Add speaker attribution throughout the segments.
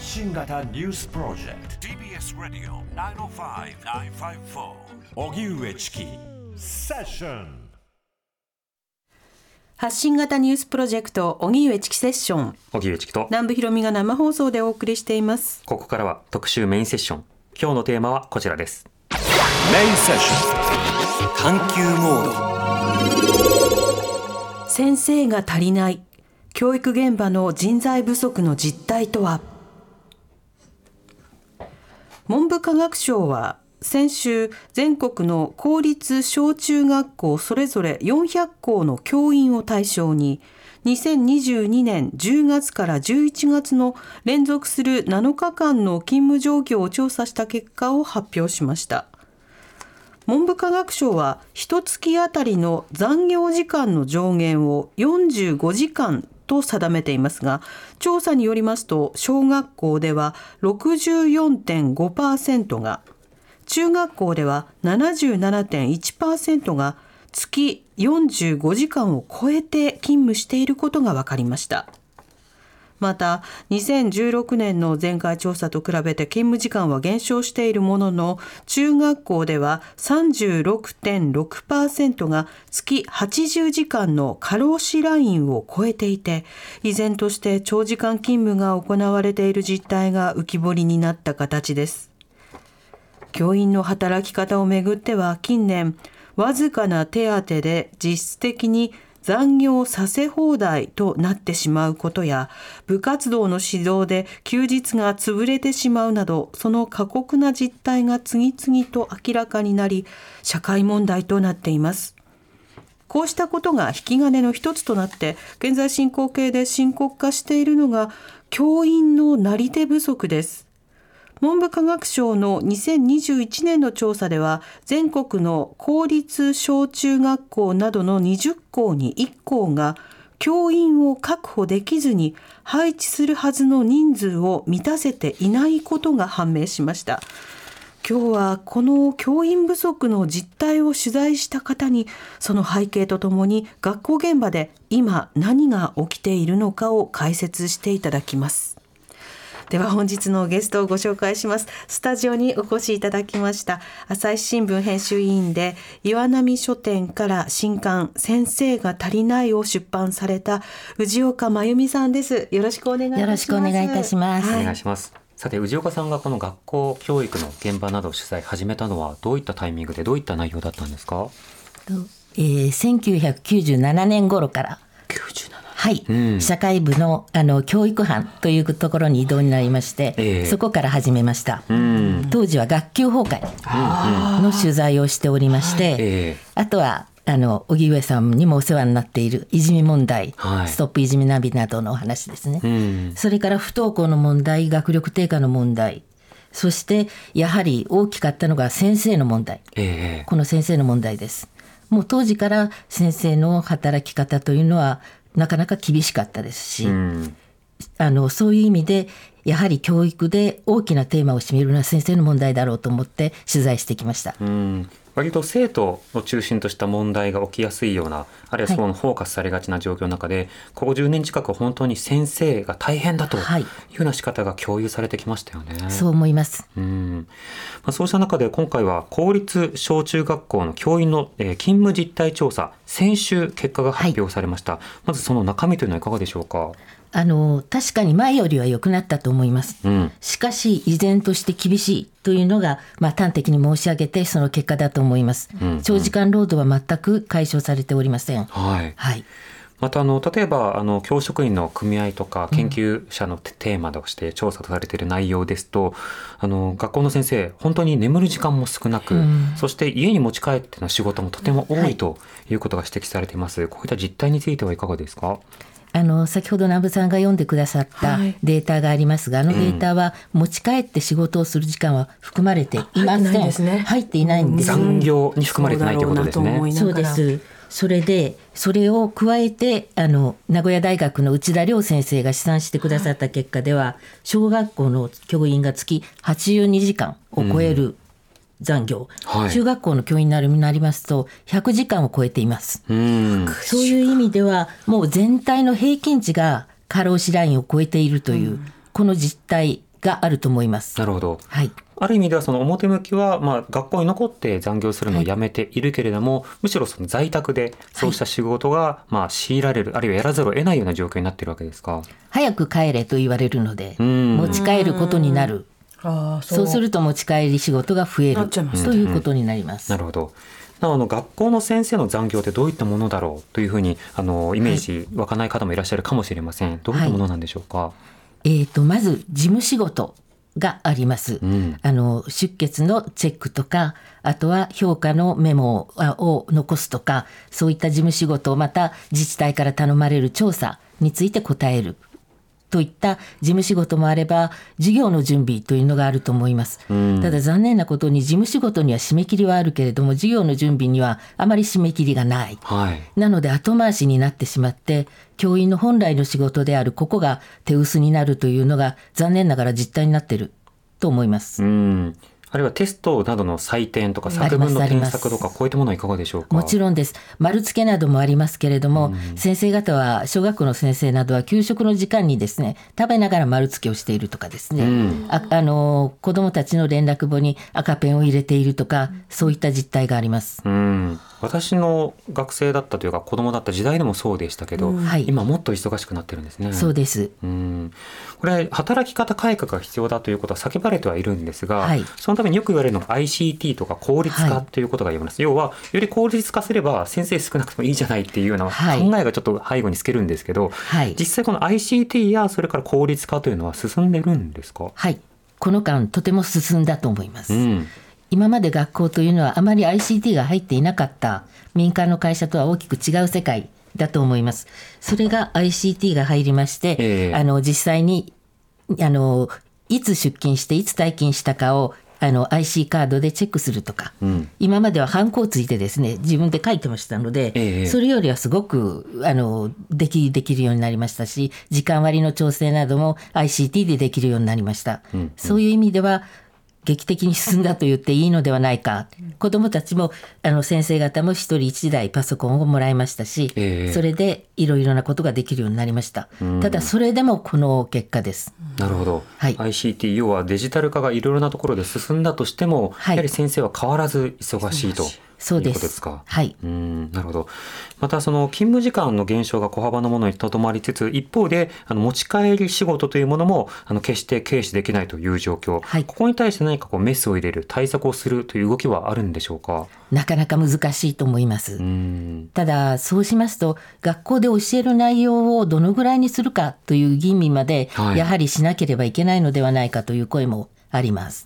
Speaker 1: 発信型ニュースプロジェクト。TBS ラディオ905-954おぎゅうえちきセッション
Speaker 2: 発信型ニュースプロジェクト荻上チキセッション。
Speaker 3: 荻上チキと。
Speaker 2: 南部ひろみが生放送でお送りしています。
Speaker 3: ここからは特集メインセッション今日のテーマはこちらです。
Speaker 1: メインセッション
Speaker 3: 探求モード。
Speaker 2: 先生が足りない。教育現場の人材不足の実態とは？文部科学省は先週全国の公立小中学校それぞれ400校の教員を対象に2022年10月から11月の連続する7日間の勤務状況を調査した結果を発表しました。文部科学省は一月あたりの残業時間の上限を45時間と定めていますが調査によりますと小学校では64.5%が中学校では77.1%が月45時間を超えて勤務していることが分かりました。また2016年の前回調査と比べて勤務時間は減少しているものの中学校では36.6%が月80時間の過労死ラインを超えていて依然として長時間勤務が行われている実態が浮き彫りになった形です。教員の働き方をめぐっては近年わずかな手当で実質的に残業させ放題となってしまうことや部活動の指導で休日が潰れてしまうなどその過酷な実態が次々と明らかになり社会問題となっています。こうしたことが引き金の一つとなって現在進行形で深刻化しているのが教員のなり手不足です。文部科学省の2021年の調査では全国の公立小中学校などの20校に1校が教員を確保できずに配置するはずの人数を満たせていないことが判明しました。今日はこの教員不足の実態を取材した方にその背景とともに学校現場で今何が起きているのかを解説していただきます。では本日のゲストをご紹介します。スタジオにお越しいただきました。朝日新聞編集委員で岩波書店から新刊先生が足りないを出版された藤岡真由美さんです。よろしくお願いいたします。
Speaker 4: よろしくお願いいたします、
Speaker 3: お願いします。さて藤岡さんがこの学校教育の現場などを取材始めたのはどういったタイミングでどういった内容だったんですか？
Speaker 4: えー、1997年頃から。
Speaker 3: 97
Speaker 4: はい、うん、社会部のあの教育班というところに異動になりまして、えー、そこから始めました、うん、当時は学級崩壊の取材をしておりまして、えー、あとはあの荻上さんにもお世話になっているいじめ問題、はい、ストップいじめナビなどのお話ですね、うん、それから不登校の問題学力低下の問題。そしてやはり大きかったのが先生の問題、えー、この先生の問題です。もう当時から先生の働き方というのはなかなか厳しかったですし、うん、あのそういう意味でやはり教育で大きなテーマを占めるのは先生の問題だろうと思って取材してきました。
Speaker 3: うん割と生徒を中心とした問題が起きやすいようなあるいはそのフォーカスされがちな状況の中で、はい、ここ10年近く本当に先生が大変だとい。うような仕方が共有されてきましたよね。
Speaker 4: はい、そう思います、
Speaker 3: うん。まあ、そうした中で今回は公立小中学校の教員の、えー、勤務実態調査先週結果が発表されました、はい、まずその中身というのはいかがでしょうか？
Speaker 4: あの確かに前よりは良くなったと思います、うん、しかし依然として厳しいというのが、まあ、端的に申し上げてその結果だと思います、うんうん、長時間労働は全く解消されておりません。
Speaker 3: はい、はい。またあの例えばあの教職員の組合とか研究者のテーマとして調査とされている内容ですと、うん、あの学校の先生本当に眠る時間も少なく、うん、そして家に持ち帰っての仕事もとても多いということが指摘されています、はい、こういった実態についてはいかがですか？
Speaker 4: あの先ほど南部さんが読んでくださったデータがありますが、はい、あのデータは持ち帰って仕事をする時間は含まれていません。ね、入っていないんです。
Speaker 3: 残業に含まれてないということですね。
Speaker 4: そうです。それでそれを加えてあの名古屋大学の内田亮先生が試算してくださった結果では、小学校の教員が月82時間を超える残業、はい、中学校の教員になるなりますと100時間を超えていますそういう意味ではもう全体の平均値が過労死ラインを超えているという、うん、この実態があると思います。
Speaker 3: なるほど。
Speaker 4: はい。
Speaker 3: ある意味ではその表向きは、まあ、学校に残って残業するのをやめているけれども、はい、むしろその在宅でそうした仕事が、まあ、強いられる、あるいはやらざるを得ないような状況になっているわけですか？
Speaker 4: 早く帰れと言われるので、持ち帰ることになる。あそう。すると持ち帰り仕事が増える。ということになります。
Speaker 3: なるほど。なの学校の先生の残業ってどういったものだろうというふうにあのイメージ湧かない方もいらっしゃるかもしれません。どういったものなんでしょうか？は
Speaker 4: い、えっ、ー、とまず事務仕事があります、うん、あの出欠のチェックとかあとは評価のメモを残すとかそういった事務仕事また自治体から頼まれる調査について答えるといった事務仕事もあれば授業の準備というのがあると思います、ただ残念なことに事務仕事には締め切りはあるけれども授業の準備にはあまり締め切りがない、はい、なので後回しになってしまって教員の本来の仕事であるここが手薄になるというのが残念ながら実態になっていると思います。
Speaker 3: うんあるいはテストなどの採点とか作文の添削とかこういったものはいかがでしょうか？
Speaker 4: もちろんです。丸付けなどもありますけれども、うん、先生方は小学校の先生などは給食の時間にですね食べながら丸付けをしているとかですね、うん、ああの子どもたちの連絡簿に赤ペンを入れているとかそういった実態があります。
Speaker 3: うん。私の学生だったというか子供だった時代でもそうでしたけど、うん、今もっと忙しくなってるんですね。
Speaker 4: そうです。
Speaker 3: うん。これ働き方改革が必要だということは叫ばれてはいるんですが、はい、そのためによく言われるのが ICT とか効率化ということが言われます。はい、要はより効率化すれば先生少なくてもいいじゃないっていうような考えがちょっと背後につけるんですけど、はい、実際この ICT やそれから効率化というのは進んでるんですか？
Speaker 4: はい。この間とても進んだと思います。うん今まで学校というのはあまり ICT が入っていなかった民間の会社とは大きく違う世界だと思います。それが ICT が入りまして、えー、あの実際にあのいつ出勤していつ退勤したかをあの IC カードでチェックするとか、うん、今まではハンコをついてですね自分で書いてましたので、えそれよりはすごくあのできできるようになりましたし時間割の調整なども ICT でできるようになりました、うんうん、そういう意味では劇的に進んだと言っていいのではないか。子どもたちもあの先生方も一人一台パソコンをもらいましたし、えー、それでいろいろなことができるようになりました。ただそれでもこの結果です。
Speaker 3: なるほど、はい、ICT 要はデジタル化がいろいろなところで進んだとしても、はい、やはり先生は変わらず忙しいと。
Speaker 4: そうです。です
Speaker 3: はい。うん、なるほど。またその勤務時間の減少が小幅なものにとどまりつつ、一方であの持ち帰り仕事というものもあの決して軽視できないという状況。はい、ここに対して何かこうメスを入れる対策をするという動きはあるんでしょうか？
Speaker 4: なかなか難しいと思います。ただそうしますと学校で教える内容をどのぐらいにするかという吟味までやはりしなければいけないのではないかという声もあります。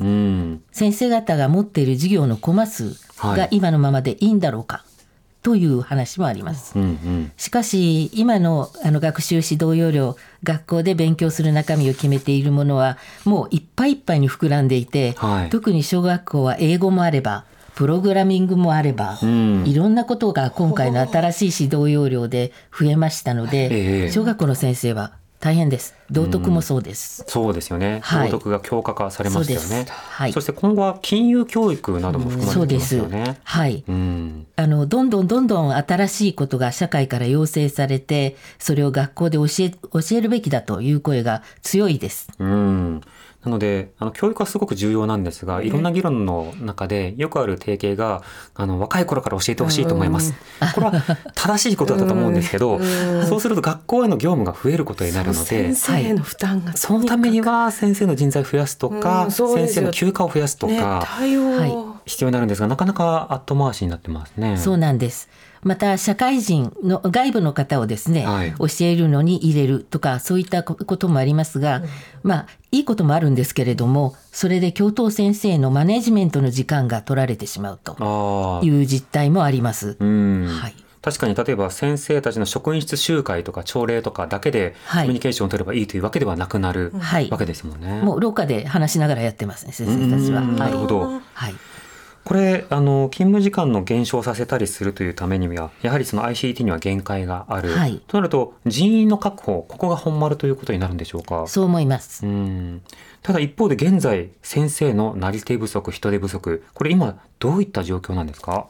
Speaker 4: 先生方が持っている授業のコマ数が今のままでいいんだろうか。という話もあります。うんうん、しかし今のあの学習指導要領学校で勉強する中身を決めているものはもういっぱいいっぱいに膨らんでいて、はい、特に小学校は英語もあればプログラミングもあれば、うん、いろんなことが今回の新しい指導要領で増えましたので、小学校の先生は大変です。道徳もそうです。
Speaker 3: うん、そうですよね。道徳が強化化されましたよね。はい。そして今後は金融教育なども含まれてますよね。
Speaker 4: はい。うん、あのどんどんどんどん新しいことが社会から要請されて、それを学校で教え教えるべきだという声が強いです。
Speaker 3: うん。なので、あの、教育はすごく重要なんですが、いろんな議論の中でよくある提携が、あの、若い頃から教えてほしいと思います。これは正しいことだと思うんですけど、そうすると学校への業務が増えることになるので、
Speaker 2: 先生の負担が
Speaker 3: そのためには先生の人材を増やすとか、先生の休暇を増やすとか、はい、必要になるんですが、なかなか後回しになってますね。
Speaker 4: そうなんです。また社会人の外部の方をですね、はい、教えるのに入れるとかそういったこともありますが、うん、まあいいこともあるんですけれどもそれで教頭先生のマネジメントの時間が取られてしまうという実態もあります。はい
Speaker 3: 確かに例えば先生たちの職員室集会とか朝礼とかだけでコミュニケーションを取ればいいというわけではなくなるわけですもんね。はい、
Speaker 4: もう廊下で話しながらやってますね先生たちは。
Speaker 3: なるほど。はい。これあの勤務時間の減少させたりするというためにはやはりその ICT には限界がある、はい、となると人員の確保ここが本丸ということになるんでしょうか？
Speaker 4: そう思います。
Speaker 3: うん。ただ一方で現在先生のなり手不足人手不足これ今どういった状況なんですか？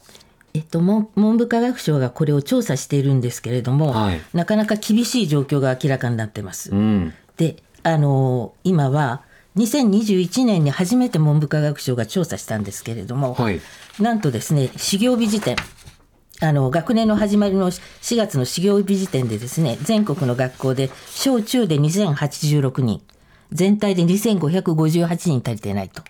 Speaker 4: えっと、文部科学省がこれを調査しているんですけれども、はい、なかなか厳しい状況が明らかになってます。うん、であの今は2021年に初めて文部科学省が調査したんですけれども、はい、なんとですね始業日時点あの学年の始まりの4月の始業日時点でですね全国の学校で小中で2086人全体で2558人足りてないと。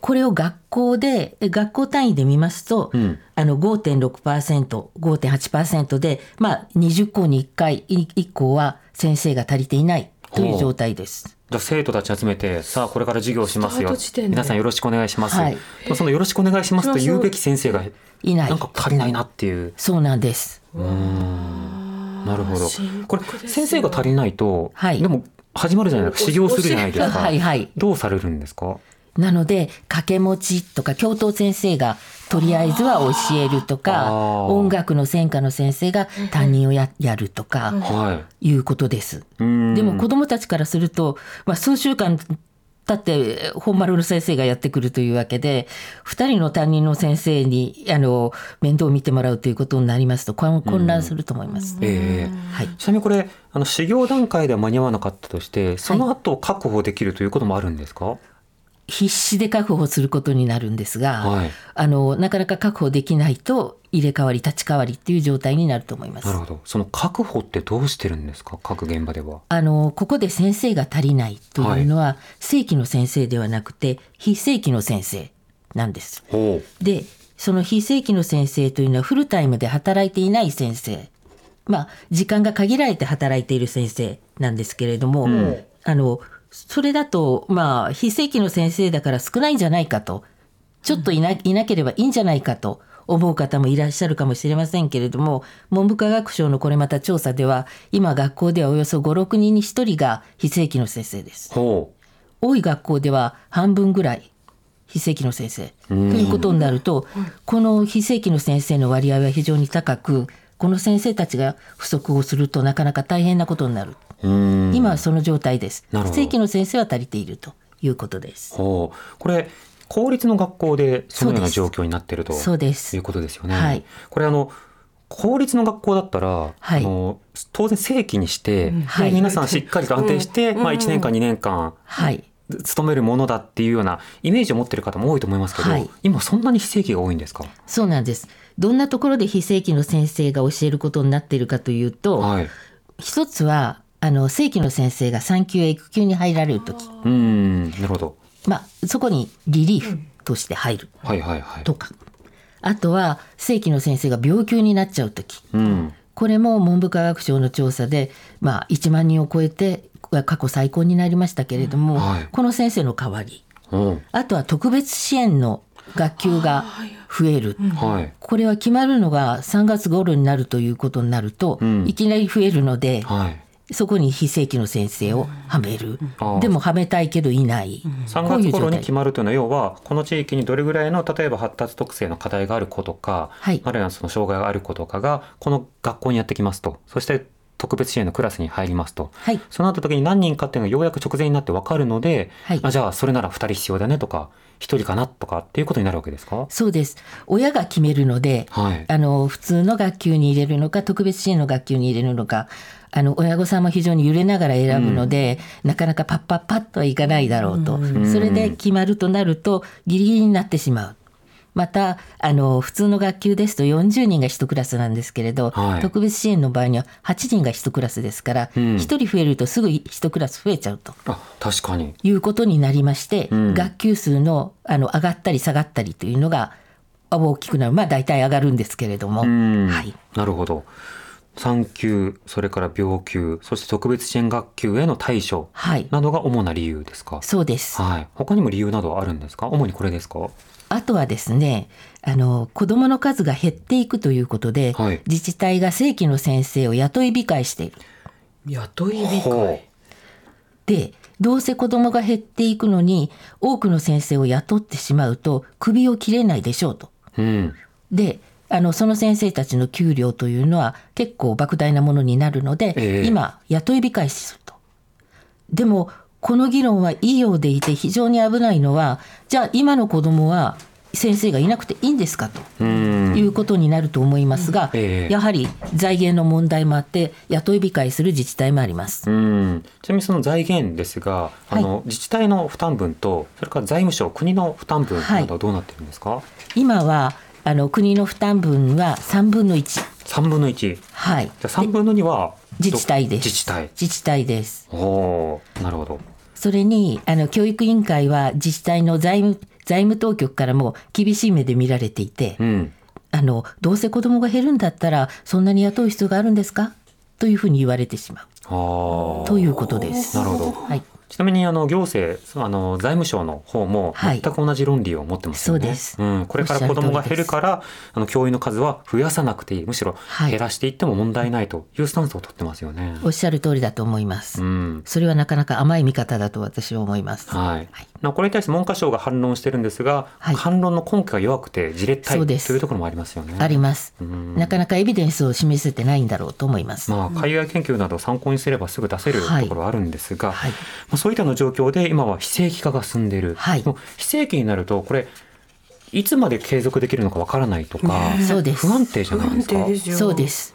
Speaker 4: これを学校で学校単位で見ますと、うん、あの 5.6%5.8% で、まあ、20校に1回1校は先生が足りていないという状態です。
Speaker 3: じゃ生徒たち集めてさあこれから授業しますよ。皆さんよろしくお願いします、はい、そのよろしくお願いしますと言うべき先生がいない。なんか足りないなっていう。
Speaker 4: そうなんです。
Speaker 3: うん。なるほど。これ先生が足りないと、はい、でも始まるじゃないですか。始業するじゃないですか。はい、はい、どうされるんですか？
Speaker 4: なので掛け持ちとか教頭先生がとりあえずは教えるとか音楽の専科の先生が担任をややるとか、はい、いうことです。でも子どもたちからすると、まあ、数週間経って本丸の先生がやってくるというわけで2人の担任の先生にあの面倒を見てもらうということになりますと混乱すると思います。
Speaker 3: えーはい、ちなみにこれあの修行段階では間に合わなかったとしてその後確保できるということもあるんですか、はい
Speaker 4: 必死で確保することになるんですが、はい、あのなかなか確保できないと入れ替わり立ち替わりっていう状態になると思います。
Speaker 3: なるほど。その確保ってどうしてるんですか？各現場では。
Speaker 4: あのここで先生が足りないというのは、はい、正規の先生ではなくて非正規の先生なんです。でその非正規の先生というのはフルタイムで働いていない先生。まあ時間が限られて働いている先生なんですけれども、うん、あのそれだと、まあ、非正規の先生だから少ないんじゃないかと、ちょっといな,、いなければいいんじゃないかと。思う方もいらっしゃるかもしれませんけれども、文部科学省のこれまた調査では、今学校ではおよそ5、6人に1人が非正規の先生です。多い学校では半分ぐらい非正規の先生。ということになると、この非正規の先生の割合は非常に高く、この先生たちが不足をするとなかなか大変なことになる。今はその状態です。正規の先生は足りているということです。
Speaker 3: これ公立の学校でそのような状況になっているということですよね。はい、これあの公立の学校だったら、はい、あの当然正規にして、はい、皆さんしっかりと安定して、うん、まあ、1年間2年間、はい、勤めるものだっていうようなイメージを持っている方も多いと思いますけど、はい、今そんなに非正規が多いんですか？
Speaker 4: そうなんです。どんなところで非正規の先生が教えることになっているかというと、はい、一つはあの正規の先生が産休や育休に入られる時。
Speaker 3: うんなるほど、
Speaker 4: まあ、そこにリリーフとして入る。とか、はいはい。はい、あとは正規の先生が病休になっちゃう時、うん、これも文部科学省の調査で、まあ、1万人を超えて過去最高になりましたけれども、はい、この先生の代わり、うん、あとは特別支援の学級が増える、はい、これは決まるのが3月頃になるということになると、うん、いきなり増えるので、はいそこに非正規の先生をはめる、うん、でもはめたいけどいない、
Speaker 3: うん、3月頃に決まるというのは要はこの地域にどれぐらいの例えば発達特性の課題がある子とか、はい、あるいはその障害がある子とかがこの学校にやってきますとそして特別支援のクラスに入りますと、はい、そうなった時に何人かっていうのがようやく直前になって分かるので、はい、あじゃあそれなら2人必要だねとか1人かなとかっていうことになるわけですか？
Speaker 4: そうです。親が決めるので、はい、あの普通の学級に入れるのか特別支援の学級に入れるのかあの親御さんも非常に揺れながら選ぶので、うん、なかなかパッパッパッとはいかないだろうと、うん、それで決まるとなるとギリギリになってしまう。またあの普通の学級ですと40人が1クラスなんですけれど、はい、特別支援の場合には8人が1クラスですから、うん、1人増えるとすぐ1クラス増えちゃうと。
Speaker 3: あ確かに。
Speaker 4: いうことになりまして、うん、学級数のあの上がったり下がったりというのが大きくなる。まあ大体上がるんですけれども。
Speaker 3: はい、なるほど産休それから病休そして特別支援学級への対処などが主な理由ですか、
Speaker 4: はい、そうです、
Speaker 3: はい、他にも理由などあるんですか？主にこれですか？
Speaker 4: あとはですねあの子どもの数が減っていくということで、はい、自治体が正規の先生を雇い控えしている。
Speaker 2: 雇い控え。
Speaker 4: でどうせ子どもが減っていくのに多くの先生を雇ってしまうと首を切れないでしょうと。うん、であのその先生たちの給料というのは結構莫大なものになるので、えー、今雇い控えすると。でもこの議論はいいようでいて非常に危ないのはじゃあ今の子どもは先生がいなくていいんですかということになると思いますが、えー、やはり財源の問題もあって雇い控えする自治体もあります。ちな
Speaker 3: みにその財源ですがあの、はい、自治体の負担分とそれから財務省国の負担分などはどうなっているんですか、はい、
Speaker 4: 今はあの国の負担分は3分の1。
Speaker 3: 3分の1。
Speaker 4: はい。
Speaker 3: じゃ3分の2は
Speaker 4: 自治体です。
Speaker 3: 自治体。
Speaker 4: 自治体です。
Speaker 3: おなるほど。
Speaker 4: それにあの教育委員会は自治体の財務財務当局からも厳しい目で見られていて、うん、あのどうせ子供が減るんだったらそんなに雇う必要があるんですか？というふうに言われてしまう。ということです。
Speaker 3: なるほど。はい。ちなみにあの行政あの財務省の方も全く同じ論理を持ってますよね。はい、そうです。うん、これから子どもが減るからあの教員の数は増やさなくていいむしろ減らしていっても問題ないというスタンスを取ってますよね。
Speaker 4: おっしゃる通りだと思います。うん、それはなかなか甘い見方だと私は思います。
Speaker 3: はい。はい、これに対して文科省が反論してるんですが、はい、反論の根拠が弱くてじれったいというところもありますよね。
Speaker 4: あります。なかなかエビデンスを示せてないんだろうと思います。
Speaker 3: まあ海外研究など参考にすればすぐ出せるところはあるんですが、はい、まあそういったの状況でで今は非正規化が進んでいる、はい、非正規になるとこれいつまで継続できるのかわからないとか、ね、そうです。不安定じゃないですか？
Speaker 4: すそうです。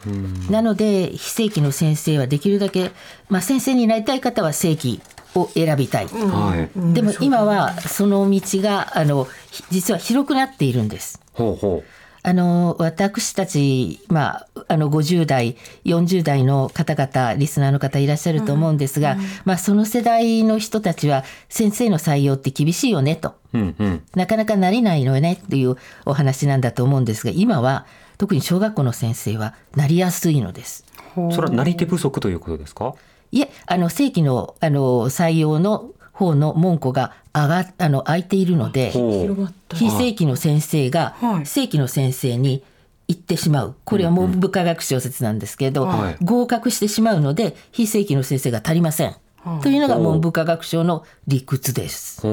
Speaker 4: なので非正規の先生はできるだけ、まあ、先生になりたい方は正規を選びたい、うん、でも今はその道があの実は広くなっているんです。ほうほうあの私たち、まあ、あの50代40代の方々リスナーの方いらっしゃると思うんですが、うんうん、まあ、その世代の人たちは先生の採用って厳しいよねと、うんうん、なかなかなれないのよねっていうお話なんだと思うんですが今は特に小学校の先生はなりやすいのです。
Speaker 3: それはなり手不足ということですか？
Speaker 4: いえあの正規のあの採用の方の門戸が上があの開いているので非正規の先生が正規の先生に行ってしまう。これは文部科学省説なんですけど、はい、合格してしまうので非正規の先生が足りません、はい、というのが文部科学省の理屈です。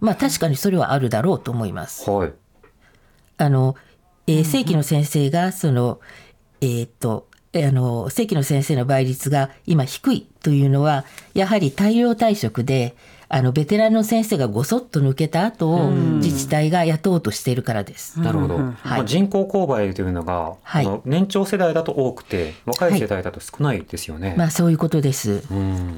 Speaker 4: まあ確かにそれはあるだろうと思います。はい、あの、えー、正規の先生がそのえー、っとあの正規の先生の倍率が今低いというのはやはり大量退職であのベテランの先生がごそっと抜けた後を自治体が雇おうとしているからです。
Speaker 3: なるほど。はい、まあ、人口勾配というのが、はい、年長世代だと多くて若い世代だと少ないですよね。はい、
Speaker 4: まあそういうことです。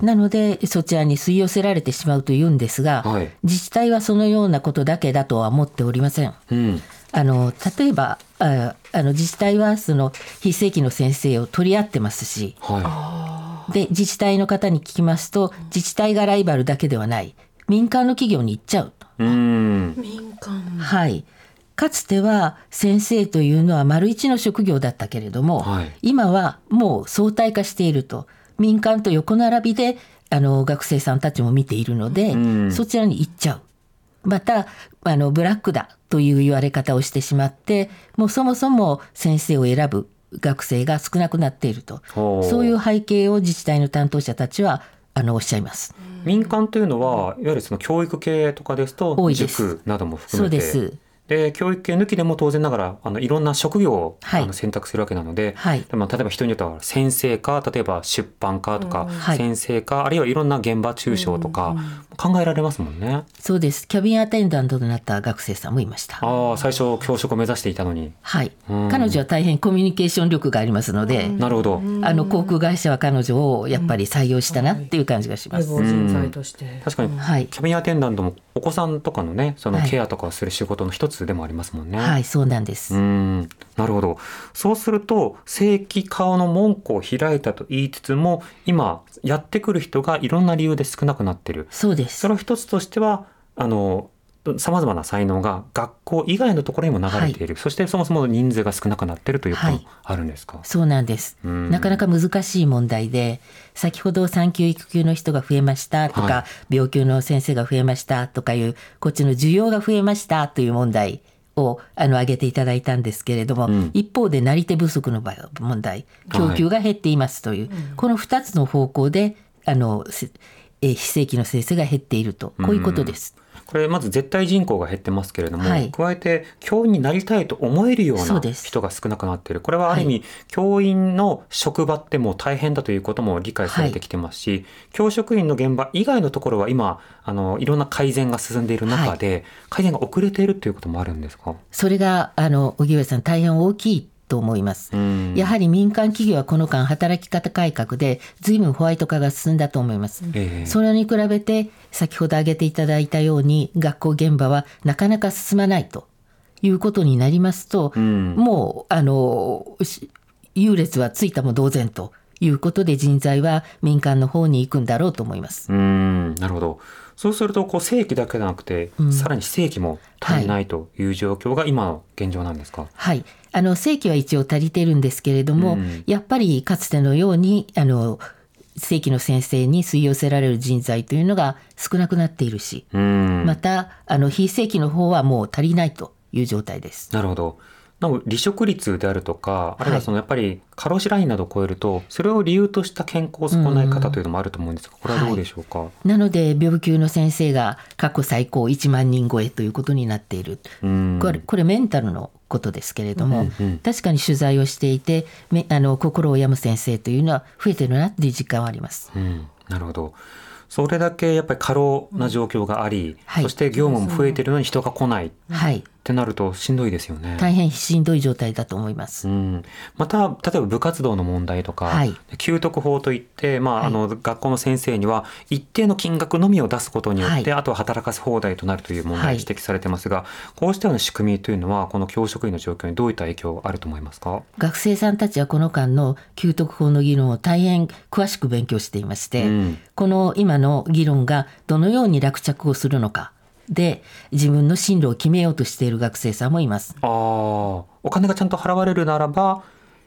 Speaker 4: なのでそちらに吸い寄せられてしまうというんですが、はい、自治体はそのようなことだけだとは思っておりません。うんあの例えばああの自治体はその非正規の先生を取り合ってますし、はい、で自治体の方に聞きますと自治体がライバルだけではない。民間の企業に行っちゃう。と。うん。民間。はい。かつては先生というのは丸一の職業だったけれども、はい、今はもう相対化していると。民間と横並びであの学生さんたちも見ているので、そちらに行っちゃう。またあのブラックだという言われ方をしてしまってもうそもそも先生を選ぶ学生が少なくなっていると。そういう背景を自治体の担当者たちはあのおっしゃいます。
Speaker 3: 民間というのはいわゆるその教育系とかですと塾なども含めて。そうですで教育系抜きでも当然ながらあのいろんな職業を、はい、あの選択するわけなので、はい、まあ、例えば人によっては先生か例えば出版かとか、はい、先生かあるいはいろんな現場中傷とか考えられますもんね。
Speaker 4: そうです。キャビンアテンダントとなった学生さんもいました。
Speaker 3: ああ最初教職を目指していたのに。
Speaker 4: はい、彼女は大変コミュニケーション力がありますので、
Speaker 3: なるほど。
Speaker 4: あの航空会社は彼女をやっぱり採用したなっていう感じがします。確
Speaker 3: かに、はい、キャビンアテンダントもお子さんとかのねそのケアとかする仕事の一つでもありますもんね。
Speaker 4: はい、そうなんです。う
Speaker 3: ん、なるほど。そうすると正規化の門戸を開いたと言いつつも、今やってくる人がいろんな理由で少なくなってる。
Speaker 4: そうです。
Speaker 3: その一つとしては、あのさまざまな才能が学校以外のところにも流れている、はい、そしてそもそも人数が少なくなっているということもあるんですか、はい、
Speaker 4: そうなんです、なかなか難しい問題で先ほど産休育休の人が増えましたとか、はい、病休の先生が増えましたとかいうこっちの需要が増えましたという問題をあの挙げていただいたんですけれども、うん、一方でなり手不足の問題供給が減っていますという、この2つの方向であのえー、非正規の先生が減っていると。こういうことです。
Speaker 3: これまず絶対人口が減ってますけれども、はい、加えて教員になりたいと思えるような人が少なくなっている。これはある意味、はい、教員の職場ってもう大変だということも理解されてきてますし、はい、教職員の現場以外のところは今あのいろんな改善が進んでいる中で、改善が遅れているということもあるんですか？
Speaker 4: それがあの荻上さん大変大きいと思います。やはり民間企業はこの間働き方改革で随分ホワイト化が進んだと思います。えー、それに比べて先ほど挙げていただいたように学校現場はなかなか進まないということになりますと、うん、もうあの優劣はついたも同然ということで人材は民間の方に行くんだろうと思います。
Speaker 3: うんなるほど。そうするとこう正規だけでなくて、うん、さらに正規も足りないという状況が今の現状なんですか？
Speaker 4: はい、あの正規は一応足りてるんですけれども、うん、やっぱりかつてのようにあの正規の先生に吸い寄せられる人材というのが少なくなっているし、うん、またあの非正規の方はもう足りないという状態です。
Speaker 3: なるほど。なお離職率であるとかあるいはそのやっぱり過労死ラインなどを超えると、それを理由とした健康損ない方というのもあると思うんですがこれはどうでしょうか、は
Speaker 4: い、なので病級の先生が過去最高1万人超えということになっている。これこれメンタルのことですけれども、うんうん、確かに取材をしていてあの心を病む先生というのは増えてるなという実感はあります。
Speaker 3: うん、なるほど。それだけやっぱり過労な状況があり、はい、そして業務も増えてるのに人が来ない、はい、ってなるとしんどいですよね。
Speaker 4: 大変しんどい状態だと思います。う
Speaker 3: ん、また例えば部活動の問題とか、はい、給特法といって、まあ、あの学校の先生には一定の金額のみを出すことによって、あとは働かせ放題となるという問題指摘されてますが、こうしたような仕組みというのはこの教職員の状況にどういった影響あると思いますか？
Speaker 4: 学生さんたちはこの間の給特法の議論を大変詳しく勉強していまして、うん、この今の議論がどのように落着をするのかで自分の進路を決めようとしている学生さんもいます。
Speaker 3: ああ、お金がちゃんと払われるならば、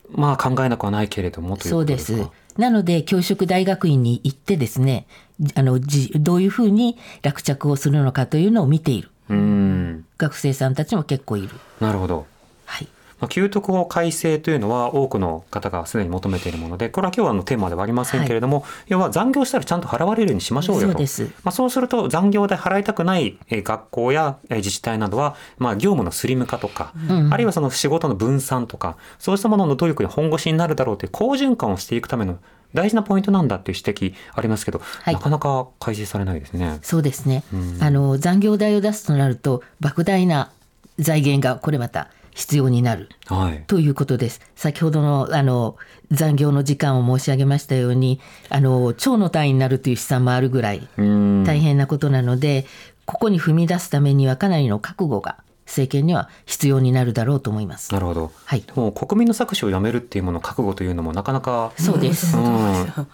Speaker 3: まあ考えなくはないけれども
Speaker 4: そうです。なので教職大学院に行ってですね、あのどういうふうに落着をするのかというのを見ている。うん学生さんたちも結構いる。
Speaker 3: なるほど。
Speaker 4: はい。
Speaker 3: まあ、給特法改正というのは多くの方がすでに求めているものでこれは今日はのテーマではありませんけれども、はい、要は残業したらちゃんと払われるようにしましょうよと。そうまあ、そうすると残業代払いたくない学校や自治体などは、まあ、業務のスリム化とか、うん、あるいはその仕事の分散とかそうしたものの努力に本腰になるだろうという好循環をしていくための大事なポイントなんだっていう指摘ありますけど、はい、なかなか改正されないですね。
Speaker 4: そうですね。うん、あの残業代を出すとなると莫大な財源がこれまた必要になる、はい、ということです。先ほどのあの残業の時間を申し上げましたようにあの超の単位になるという試算もあるぐらい大変なことなのでここに踏み出すためにはかなりの覚悟が政権には必要になるだろうと思います。
Speaker 3: なるほど。はい。もう国民の搾取をやめるっていうもの覚悟というのもなかなか
Speaker 4: そうです。うん、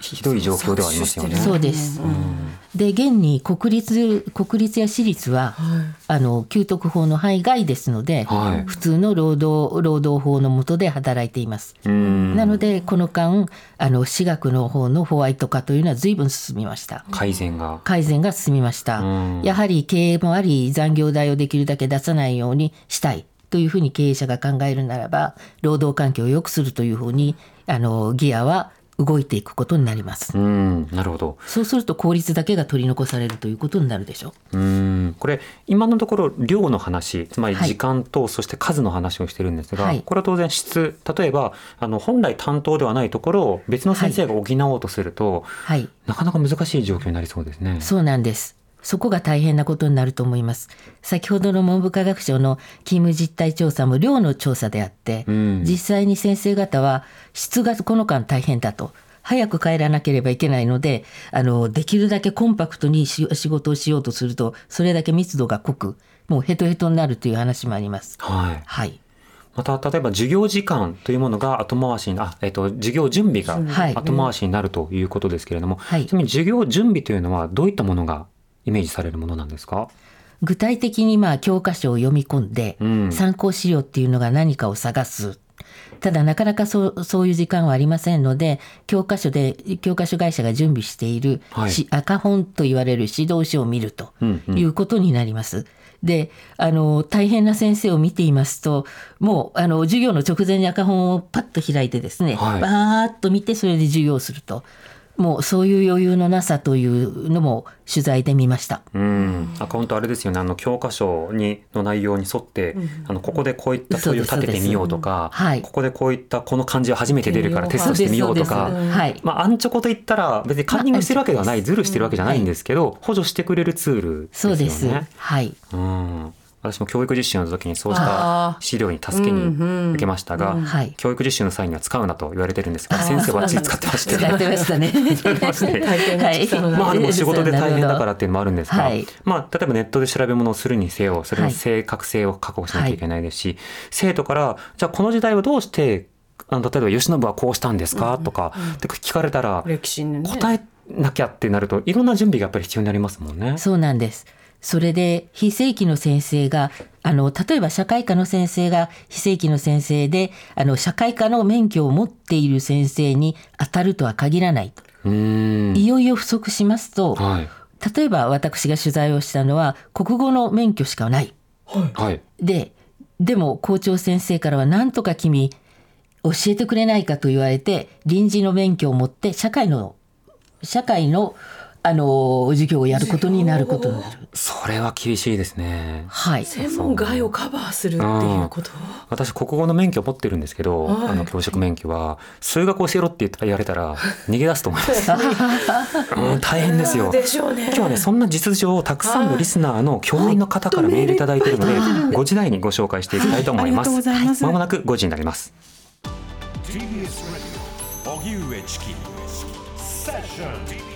Speaker 3: ひどい状況ではありますよね。
Speaker 4: そうです。うん、で現に国立国立や私立は、はい、あの給特法の範囲外ですので、はい、普通の労働労働法の下で働いています。なのでこの間あの私学の方のホワイト化というのは随分進みました。
Speaker 3: 改善が
Speaker 4: 改善が進みました。やはり経営もあり残業代をできるだけ出さないようにしたい。というふうに経営者が考えるならば労働環境を良くするというふうにあのギアは動いていくことになります。
Speaker 3: うん、なるほど。
Speaker 4: そうすると効率だけが取り残されるということになるでしょ
Speaker 3: う。うん、これ今のところ量の話、つまり時間とそして数の話をしてるんですが、はい、これは当然質、例えばあの本来担当ではないところを別の先生が補おうとすると、はい、なかなか難しい状況になりそうですね。
Speaker 4: そうなんです。そこが大変なことになると思います。先ほどの文部科学省の勤務実態調査も量の調査であって、うん、実際に先生方は質がこの間大変だと。早く帰らなければいけないので、あの、できるだけコンパクトに仕事をしようとすると、それだけ密度が濃く、もうヘトヘトになるという話もあります。
Speaker 3: はい。はい。また例えば授業時間というものが後回しにあ、えっと、授業準備が後回しになるということですけれども、はい、ちなみに授業準備というのはどういったものがイメージされるものなんですか？
Speaker 4: 具体的にまあ教科書を読み込んで、参考資料っていうのが何かを探す。ただなかなかそうそういう時間はありませんので教科書で教科書会社が準備している、はい、赤本と言われる指導書を見るということになります。うんうんであの大変な先生を見ていますともうあの授業の直前に赤本をパッと開いてですね、はい、バーッと見てそれで授業をするともうそういう余裕のなさというのも取材で見ました。
Speaker 3: うん、アカウントあれですよね。あの教科書にの内容に沿って、うん、あのここでこういった問いを立ててみようとか、はい、ここでこういったこの漢字は初めて出るからテストしてみようとか、はい、まあアンチョコと言ったら別にカンニングしてるわけではない、ズルしてるわけじゃないんですけど、補助してくれるツールですよね。そうです。
Speaker 4: はい。
Speaker 3: うん。私も教育実習の時にそうした資料に助けに受けましたが、教育実習の際には使うなと言われてるんですが、先生は使ってまし て。
Speaker 4: 使ってましたね。
Speaker 3: まあでも仕事で大変だからっていうのもあるんですが、はい、まあ例えばネットで調べ物をするにせよ、それの正確性を確保しなきゃいけないですし、はい、生徒からじゃあこの時代はどうしてあの例えば慶喜はこうしたんですか、とかって聞かれたら、答えなきゃってなるといろんな準備がやっぱり必要になりますもんね。
Speaker 4: そうなんです。それで非正規の先生があの例えば社会科の先生が非正規の先生であの社会科の免許を持っている先生に当たるとは限らないと。いよいよ不足しますと、はい、例えば私が取材をしたのは国語の免許しかない。はい、ででも校長先生からは何とか君教えてくれないかと言われて臨時の免許を持って社会の社会のあの授業をやることになることになる。
Speaker 3: それは厳しいですね。
Speaker 4: はい。
Speaker 2: 専門外をカバーするっていうこと？
Speaker 3: 私国語の免許を持ってるんですけど、はい、あの教職免許は数学教えろって言われたら 逃げ出すと思います。うん、大変ですよ。
Speaker 2: でしょうね。
Speaker 3: 今日はねそんな実情をたくさんのリスナーの教員の方からメールいただいているので、5時台にご紹介していきたいと思います。まもなく5時になります。TBS ラジオ荻上チキセッション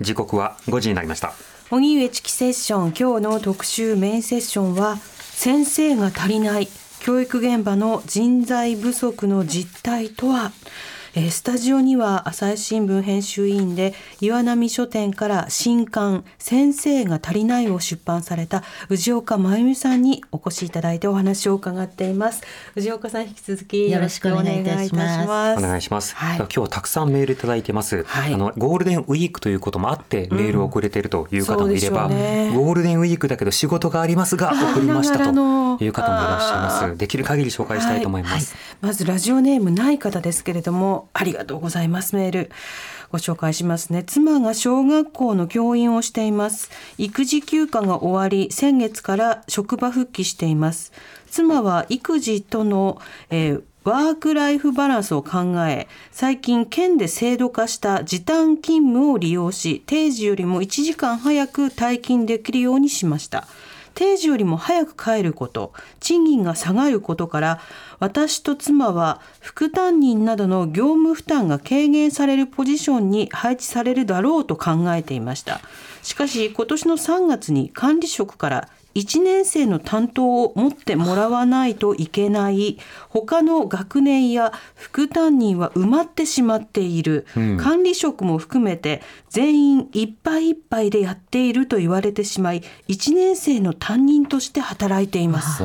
Speaker 3: 時刻は5時になりました。
Speaker 2: 荻上チキセッション今日の特集メインセッションは先生が足りない教育現場の人材不足の実態とは？えスタジオには朝日新聞編集委員で岩波書店から新刊先生が足りないを出版された藤岡真由美さんにお越しいただいてお話を伺っています。藤岡さん引き続きよろしくお願いいたします。
Speaker 3: お願いします、はい、今日はたくさんメールいただいてます、はい、あのゴールデンウィークということもあってメールを送れているという方もいれば、うんね、ゴールデンウィークだけど仕事がありますが 送りましたという方もいらっしゃいます。できる限り紹介したいと思います、はい、
Speaker 2: まずラジオネームない方ですけれどもありがとうございます。メールご紹介しますね。妻が小学校の教員をしています。育児休暇が終わり先月から職場復帰しています。妻は育児との、えーワークライフバランスを考え最近県で制度化した時短勤務を利用し定時よりも1時間早く退勤できるようにしました。定時よりも早く帰ること賃金が下がることから私と妻は副担任などの業務負担が軽減されるポジションに配置されるだろうと考えていました。しかし今年の3月に管理職から1年生の担当を持ってもらわないといけない他の学年や副担任は埋まってしまっている、うん、管理職も含めて全員いっぱいいっぱいでやっていると言われてしまい1年生の担任として働いています。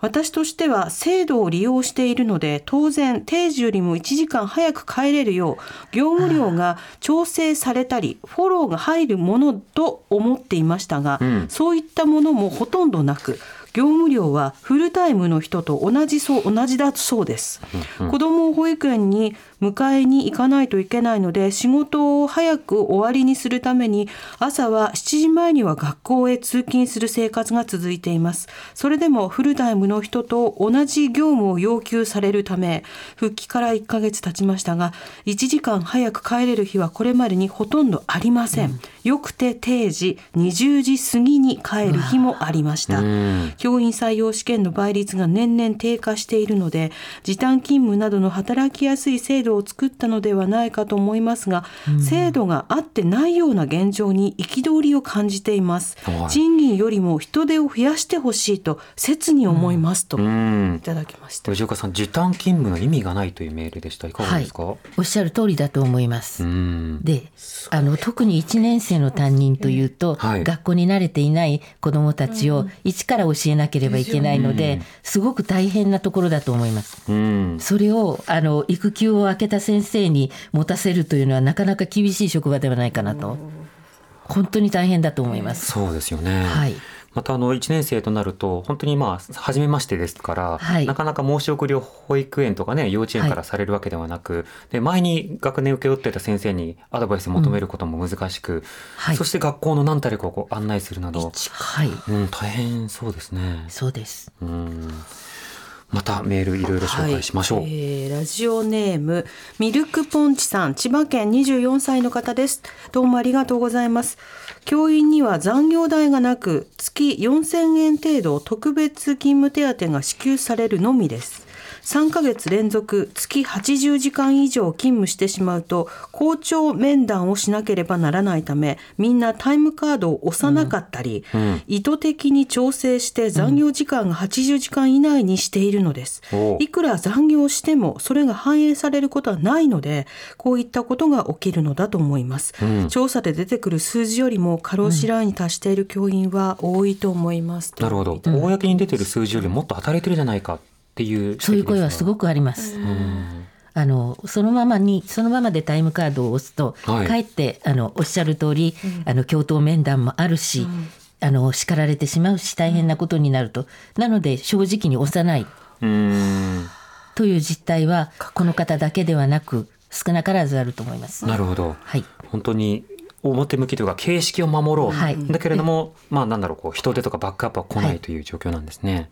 Speaker 2: 私としては制度を利用しているので当然定時よりも1時間早く帰れるよう業務量が調整されたりフォローが入るものと思っていましたが、うん、そういったものもほとんどなく業務量はフルタイムの人と同じそう同じだそうです、うんうん、子供を保育園に迎えに行かないといけないので仕事を早く終わりにするために朝は7時前には学校へ通勤する生活が続いています。それでもフルタイムの人と同じ業務を要求されるため復帰から1ヶ月経ちましたが1時間早く帰れる日はこれまでにほとんどありません、うん、よくて定時20時過ぎに帰る日もありました、教員採用試験の倍率が年々低下しているので時短勤務などの働きやすい制度度を作ったのではないかと思いますが、うん、制度があってないような現状に憤りを感じています、はい、賃金よりも人手を増やしてほしいと切に思いますと、いただきました。
Speaker 3: 藤岡さん時短勤務の意味がないというメールでした。いかがですか、はい、
Speaker 4: おっしゃる通りだと思います。であの特に1年生の担任というと、はい、学校に慣れていない子どもたちを一から教えなければいけないので、すごく大変なところだと思います。それをあの育休を明けた先生に持たせるというのはなかなか厳しい職場ではないかなと。本当に大変だと思います。
Speaker 3: そうですよね。
Speaker 4: はい。
Speaker 3: またあの1年生となると本当にまあ初めましてですから、はい、なかなか申し送りを保育園とかね幼稚園からされるわけではなく、はい、で前に学年請け負っていた先生にアドバイスを求めることも難しく、うんはい、そして学校の何たるかをこう案内するなど、はいうん、大変そうですね。
Speaker 4: そうですうん
Speaker 3: またメールいろいろ紹介しましょう、はい、
Speaker 2: えー、ラジオネームミルクポンチさん。千葉県24歳の方です。どうもありがとうございます。教員には残業代がなく月4000円程度特別勤務手当が支給されるのみです。3ヶ月連続月80時間以上勤務してしまうと校長面談をしなければならないためみんなタイムカードを押さなかったり、うん。うん、意図的に調整して残業時間が80時間以内にしているのです、うん、いくら残業してもそれが反映されることはないのでこういったことが起きるのだと思います、調査で出てくる数字よりも過労死ラインに達している教員は多いと思います、
Speaker 3: なるほど。公に出てる数字よりもっと働いてるじゃないかっていう
Speaker 4: そういう声はすごくあります。あのそのままにそのままでタイムカードを押すと、はい、かえってあのおっしゃる通り、うん、あの教頭面談もあるし、うん、あの叱られてしまうし大変なことになると、なので正直に押さない。という実態はこの方だけではなく少なからずあると思います。
Speaker 3: なるほど、はい、本当に表向きというか形式を守ろう、はい、だけれども、まあなんだろうこう人手とかバックアップは来ないという状況なんですね。はい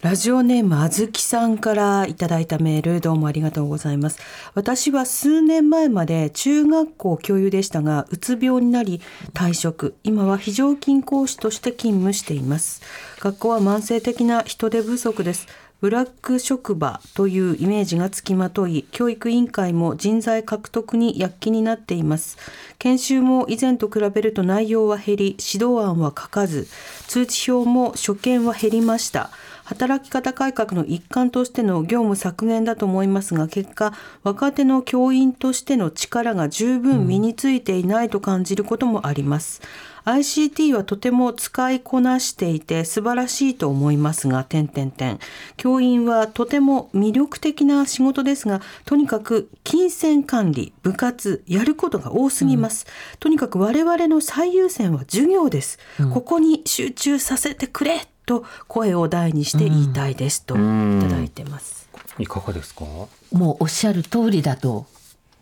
Speaker 2: ラジオネームあずきさんからいただいたメールどうもありがとうございます私は数年前まで中学校教諭でしたがうつ病になり退職今は非常勤講師として勤務しています学校は慢性的な人手不足ですブラック職場というイメージがつきまとい、教育委員会も人材獲得に躍起になっています。研修も以前と比べると内容は減り、指導案は書かず、通知表も所見は減りました。働き方改革の一環としての業務削減だと思いますが結果若手の教員としての力が十分身についていないと感じることもあります。うん、ICT はとても使いこなしていて素晴らしいと思いますが、点点点。教員はとても魅力的な仕事ですが、とにかく金銭管理、部活、やることが多すぎます。うん、とにかく我々の最優先は授業です。うん、ここに集中させてくれと声を大にして言いたいですといただいてます。
Speaker 3: いかがですか？
Speaker 4: もうおっしゃる通りだと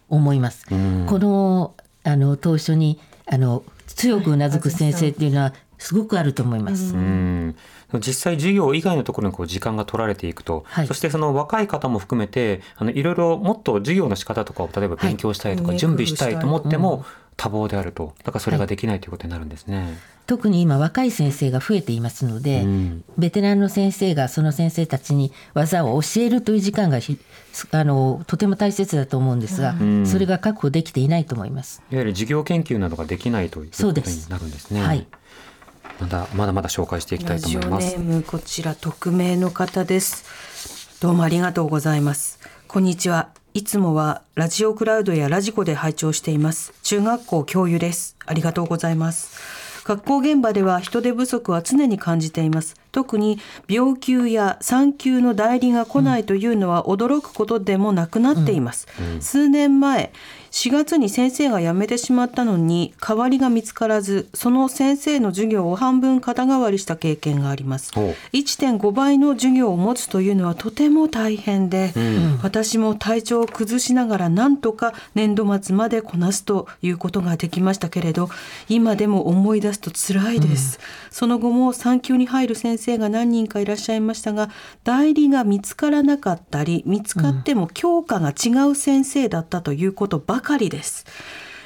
Speaker 4: 思います。このあの当初にあの強くうなずく先生っていうのはすごくあると思います。うん
Speaker 3: 実際授業以外のところにこう時間が取られていくと、はい、そしてその若い方も含めてあのいろいろもっと授業の仕方とかを例えば勉強したいとか、準備したいと思っても、多忙であるとだからそれができないということになるんですね。はい、
Speaker 4: 特に今若い先生が増えていますので、うん、ベテランの先生がその先生たちに技を教えるという時間があのとても大切だと思うんですが、うん、それが確保できていないと思います。
Speaker 3: いわゆる授業研究などができないということになるんですね。はい。まだまだまだ紹介していきたいと思います。
Speaker 2: こちら匿名の方です。どうもありがとうございます。こんにちは。いつもはラジオクラウドやラジコで拝聴しています。中学校教諭です。ありがとうございます。学校現場では人手不足は常に感じています。特に病休や産休の代理が来ないというのは驚くことでもなくなっています。うんうん、数年前、4月に先生が辞めてしまったのに代わりが見つからずその先生の授業を半分肩代わりした経験があります。1.5倍の授業を持つというのはとても大変で、うん、私も体調を崩しながらなんとか年度末までこなすということができましたけれど今でも思い出すと辛いです、うん、その後も産休に入る先生が何人かいらっしゃいましたが代理が見つからなかったり見つかっても教科が違う先生だったということばかりかりです。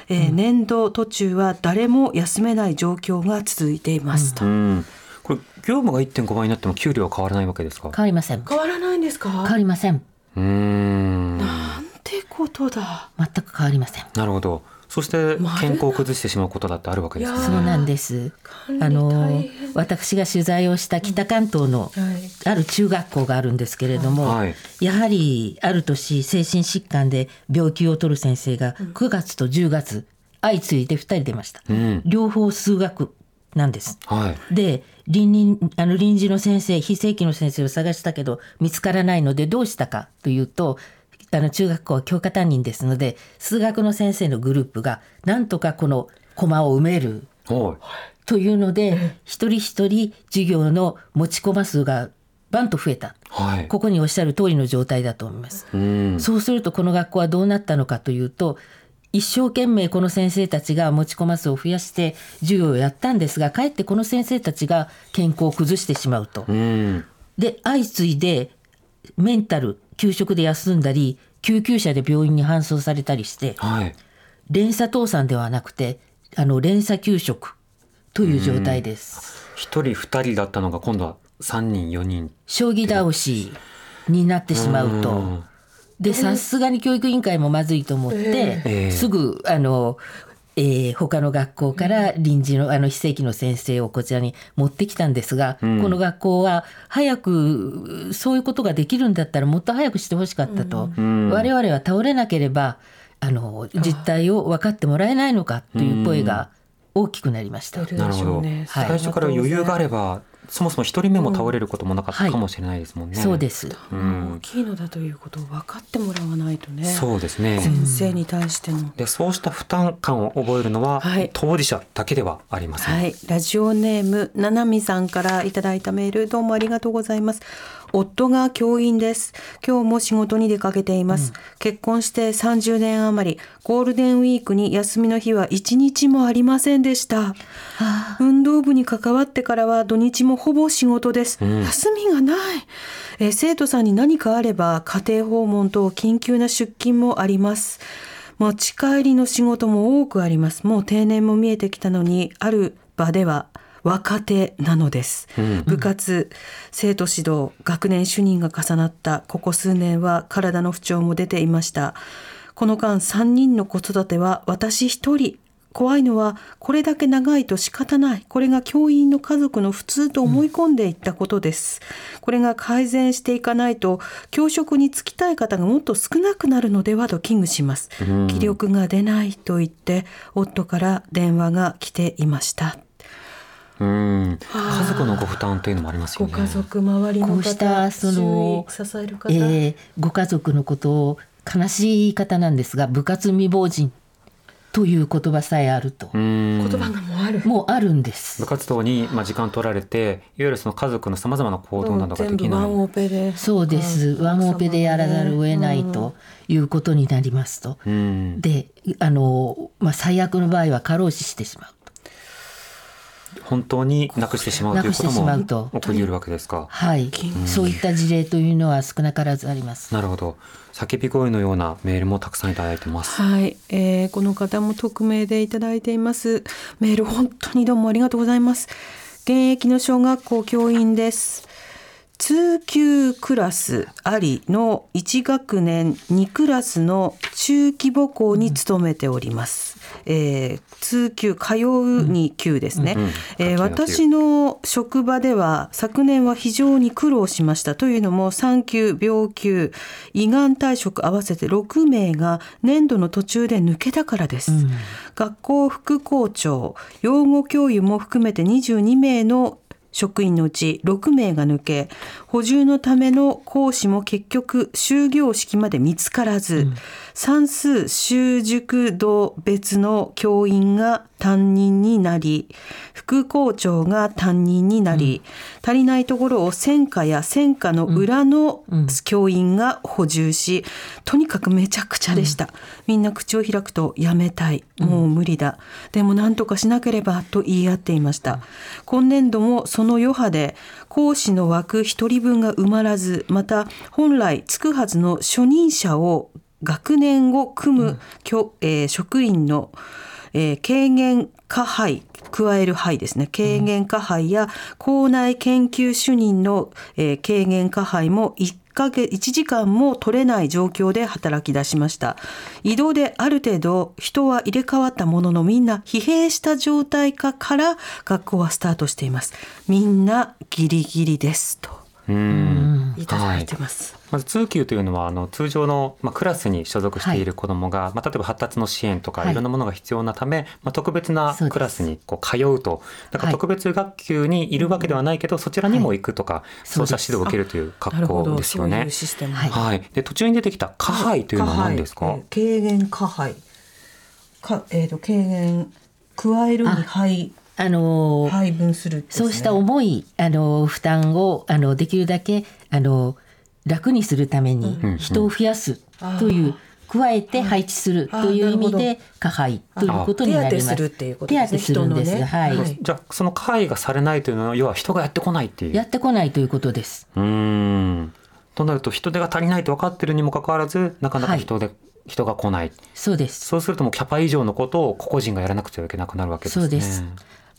Speaker 2: えー、年度途中は誰も休めない状況が続いていますと。うん。
Speaker 3: これ業務が1.5倍になっても給料は変わらないわけですか？
Speaker 4: 変わりません。
Speaker 2: 変わらないんですか？
Speaker 4: 変わりません。
Speaker 2: うん。なんてことだ。
Speaker 4: 全く変わりません。
Speaker 3: なるほどそして健康を崩してしまうことだってあるわけです、ね、
Speaker 4: そうなんです。あの私が取材をした北関東のある中学校があるんですけれども、はい、やはりある年精神疾患で病気を取る先生が9月と10月相次いで2人出ました。うん、両方数学なんです。はい、で臨臨あの臨時の先生非正規の先生を探したけど見つからないのでどうしたかというとあの中学校は教科担任ですので数学の先生のグループがなんとかこのコマを埋めるというので一人一人授業の持ち込ま数がバンと増えた、はい、ここにおっしゃる通りの状態だと思います。うそうするとこの学校はどうなったのかというと一生懸命この先生たちが持ち込ま数を増やして授業をやったんですがかえってこの先生たちが健康を崩してしまうと。うで相次いでメンタル給食で休んだり救急車で病院に搬送されたりして、はい、連鎖倒産ではなくてあの連鎖給食という状態です。
Speaker 3: 一人二人だったのが今度は三人四人。
Speaker 4: 将棋倒しになってしまうと。でさすがに教育委員会もまずいと思って、えー、すぐあの、えー、他の学校から臨時のあの非正規の先生をこちらに持ってきたんですが、うん、この学校は早くそういうことができるんだったらもっと早くしてほしかったと、うん、我々は倒れなければあの実態を分かってもらえないのかという声が大きくなりました。
Speaker 3: なるほど、最初から余裕があればそもそも一人目も倒れることもなかったかもしれないですもんね。
Speaker 4: はい、そうです。
Speaker 2: うん、大きいのだということを分かってもらわないとね。
Speaker 3: そうですね。
Speaker 2: 先生に対しての。
Speaker 3: で、そうした負担感を覚えるのは、はい、当事者だけではありません。
Speaker 2: はい、ラジオネームななみさんからいただいたメール、どうもありがとうございます。夫が教員です。今日も仕事に出かけています。うん、結婚して30年余り、ゴールデンウィークに休みの日は1日もありませんでした。はあ、運動部に関わってからは土日もほぼ仕事です。うん、休みがない。え生徒さんに何かあれば家庭訪問と緊急な出勤もあります。持ち帰りの仕事も多くあります。もう定年も見えてきたのに、ある場では若手なのです、うん、部活生徒指導学年主任が重なったここ数年は体の不調も出ていました。この間3人の子育ては私一人。怖いのはこれだけ長いと仕方ない。これが教員の家族の普通と思い込んでいったことです、うん、これが改善していかないと教職に就きたい方がもっと少なくなるのではと危惧します、うん、気力が出ないと言って夫から電話が来ていました
Speaker 3: うん。家族のご負担というのもありますよね。
Speaker 2: ご家族周りの
Speaker 4: こうしたその支える方、えー、ご家族のことを悲しい方なんですが部活未亡人という言葉さえあると。
Speaker 2: 言葉がもうある。
Speaker 4: もうあるんです。
Speaker 3: 部活動にまあ時間取られていわゆるその家族のさまざまな行動などができない。
Speaker 4: そうです。ワンオペでやらざるを得ないということになりますと。であの、まあ、最悪の場合は過労死してしまう
Speaker 3: 本当になくしてしまうということも起こり得るわけですか。
Speaker 4: はい、うん、そういった事例というのは少なからずあります。
Speaker 3: なるほど。叫び声のようなメールもたくさんいただいてます。
Speaker 2: はい、えー、この方も匿名でいただいています。メール本当にどうもありがとうございます。現役の小学校教員です。通級クラスありの1学年2クラスの中規模校に勤めております。えー、通級通うに級ですね、うんうん、えー、私の職場では昨年は非常に苦労しました。というのも産休病休胃がん退職合わせて6名が年度の途中で抜けたからです、うん、学校副校長養護教諭も含めて22名の職員のうち6名が抜け補充のための講師も結局終業式まで見つからず、うん、算数習熟度別の教員が担任になり副校長が担任になり、うん、足りないところを専科や専科の裏の教員が補充し、とにかくめちゃくちゃでした、みんな口を開くとやめたい。もう無理だ、でも何とかしなければと言い合っていました、今年度もその余波で講師の枠1人分が埋まらずまた本来つくはずの初任者を学年を組む、うん、えー、職員の、えー、軽減加配加える配ですね。軽減加配や校内研究主任の、えー、軽減加配も1ヶ月1時間も取れない状況で働き出しました。移動である程度人は入れ替わったもののみんな疲弊した状態かから学校はスタートしています。みんなギリギリですと。いただいてます、
Speaker 3: はい、まず通級というのはあの通常の、まあ、クラスに所属してい。る子どもが、はい、まあ、例えば発達の支援とかい。ろんなものが必要なため、はい、まあ、特別なクラスにこう通うと。だから特別学級にいるわけではないけど、そちらにも行くとか、そうした指導を受けるという格好ですよね。はい、で途中に出てきた加配というのは何ですか、
Speaker 2: 軽減加配か、えーと、軽減加えるに配
Speaker 4: あの
Speaker 2: 配分する、ね、
Speaker 4: そうした重いあの負担をあのできるだけあの楽にするために人を増やすという、加えて配置するという意味で加配ということになります。手当
Speaker 2: てするんです、ね、
Speaker 3: はい。じゃあその加配がされないというのは要は人がやってこないっていう。
Speaker 4: やってこないということです。
Speaker 3: うん。となると人手が足りないと分かってるにもかかわらずなかなか人で、はい、人が来ない。
Speaker 4: そうです。
Speaker 3: そうするともうキャパ以上のことを個々人がやらなくてはいけなくなるわけですね。
Speaker 4: そうです。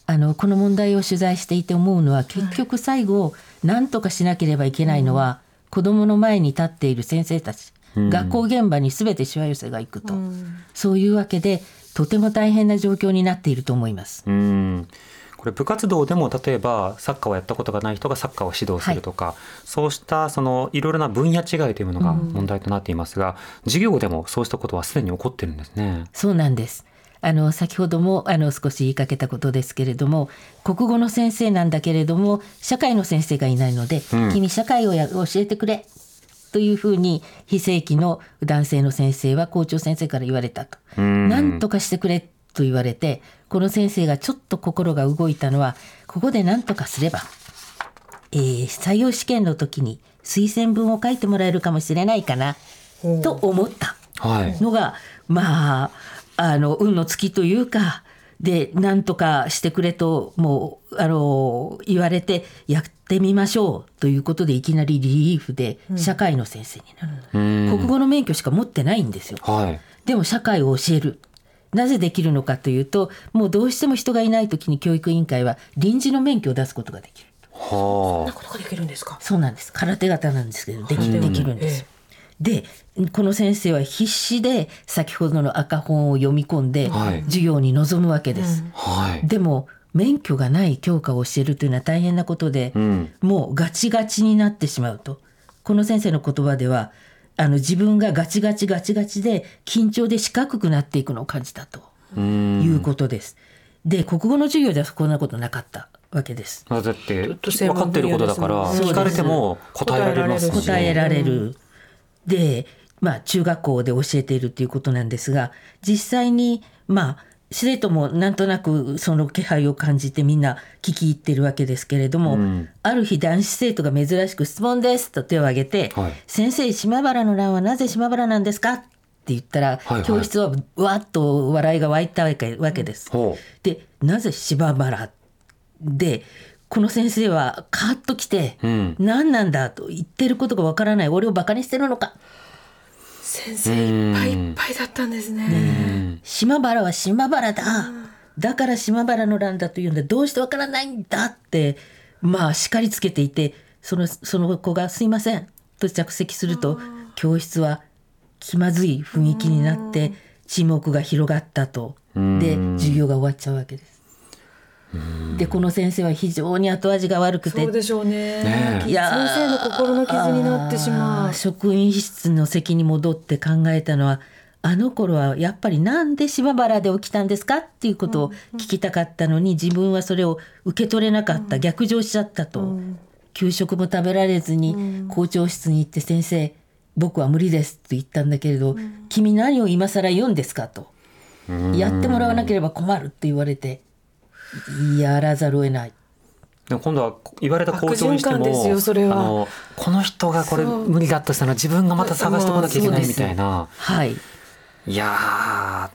Speaker 4: あのこの問題を取材していて思うのは結局最後何とかしなければいけないのは、子どもの前に立っている先生たち、うん、学校現場に全てしわ寄せがいくと、うん、そういうわけでとても大変な状況になっていると思います。
Speaker 3: うんこれ部活動でも例えばサッカーをやったことがない人がサッカーを指導するとか、はい、そうしたそのいろいろな分野違いというものが問題となっていますが、うん、授業でもそうしたことはすでに起こってるんですね。
Speaker 4: そうなんです。あの先ほどもあの少し言いかけたことですけれども国語の先生なんだけれども社会の先生がいないので、うん、君社会をや教えてくれというふうに非正規の男性の先生は校長先生から言われたと。何とかしてくれと言われてこの先生がちょっと心が動いたのはここで何とかすれば、えー、採用試験の時に推薦文を書いてもらえるかもしれないかなと思ったのが、はい、まああの運の尽きというかで何とかしてくれともうあの言われてやってみましょうということでいきなりリリーフで社会の先生になる、うん、国語の免許しか持ってないんですよ、はい、でも社会を教える。なぜできるのかというともうどうしても人がいない時に教育委員会は臨時の免許を出すことができる。
Speaker 2: はあ、そんなことができるんですか？
Speaker 4: そうなんです。空手型なんですけどでき,、できるんです。でこの先生は必死で先ほどの赤本を読み込んで授業に臨むわけです。はい、でも免許がない教科を教えるというのは大変なことで、うん、もうガチガチになってしまうとこの先生の言葉ではあの自分がガチガチガチガチで緊張で四角くなっていくのを感じたということです。で国語の授業ではこんなことなかったわけです。
Speaker 3: だって分かってることだから聞かれても答えられます
Speaker 4: し、答えられる。でまあ中学校で教えているということなんですが実際にまあ生徒もなんとなくその気配を感じてみんな聞き入ってるわけですけれども、うん、ある日男子生徒が珍しく「質問です」と手を挙げて「はい、先生島原の乱はなぜ島原なんですか?」って言ったら、はいはい、教室はわっと笑いが湧いたわけわけです。うん、でなぜ島原でこの先生はカーッと来て、うん、何なんだと言ってることがわからない俺をバカにしてるのか
Speaker 2: 先生いっぱいいっぱいだったんですね。ね
Speaker 4: 島原は島原だ。だから島原の乱だというんだ。どうしてわからないんだって、まあ叱りつけていて、そのその子がすいませんと着席すると、教室は気まずい雰囲気になって沈黙が広がったと。で、授業が終わっちゃうわけです。でこの先生は非常に後味が悪くて。
Speaker 2: そうでしょうね。ねいや先生の心の傷になってしまう。
Speaker 4: 職員室の席に戻って考えたのはあの頃はやっぱりなんで島原で起きたんですかっていうことを聞きたかったのに自分はそれを受け取れなかった、逆上しちゃったと、給食も食べられずに校長室に行って先生僕は無理ですと言ったんだけれど、君何を今更言うんですかと、やってもらわなければ困るって言われてやらざるを得ない。
Speaker 3: でも今度は言われた校長にしてもあのこの人がこれ無理だとしたら自分がまた探してこなきゃいけないみたいな。
Speaker 4: はい、
Speaker 3: いや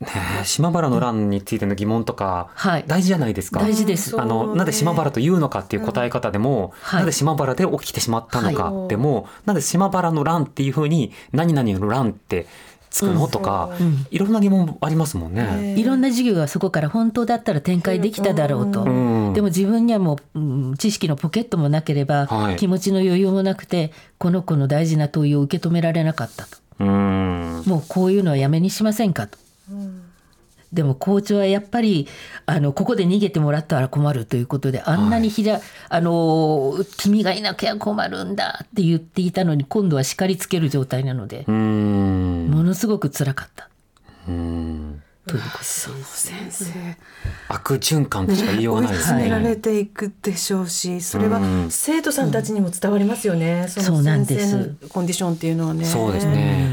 Speaker 3: ね、島原の乱についての疑問とか、大事じゃないですか。
Speaker 4: 大事です。
Speaker 3: あの、なぜ島原というのかっていう答え方でも、うん、なぜ島原で起きてしまったのかでも、はい、なぜ島原の乱っていうふうに、何々の乱ってつくのとか、うん、いろんな疑問ありますもんね。
Speaker 4: いろんな授業がそこから本当だったら展開できただろうと。うん、でも自分にはもう、うん、知識のポケットもなければ、はい、気持ちの余裕もなくてこの子の大事な問いを受け止められなかったと。もうこういうのはやめにしませんかと。でも校長はやっぱりあのここで逃げてもらったら困るということであんなにひら、はい、あの君がいなきゃ困るんだって言っていたのに今度は叱りつける状態なのでものすごく辛かった。
Speaker 3: うん
Speaker 4: ということ先
Speaker 2: 生
Speaker 3: 悪循環としか言いようがないですね。
Speaker 2: られていくでしょうし、それは生徒さんたちにも伝わりますよね。
Speaker 4: その先生の
Speaker 2: コンディションっていうのはね。
Speaker 3: そうですね。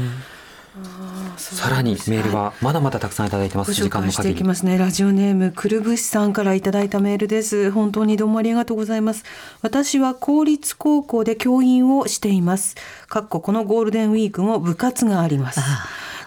Speaker 3: さらにメールはまだまだたくさんいただいてます。
Speaker 2: 時間の限り。いきますね。ラジオネームくるぶしさんからいただいたメールです。本当にどうもありがとうございます。私は公立高校で教員をしています。かっここのゴールデンウィークも部活があります。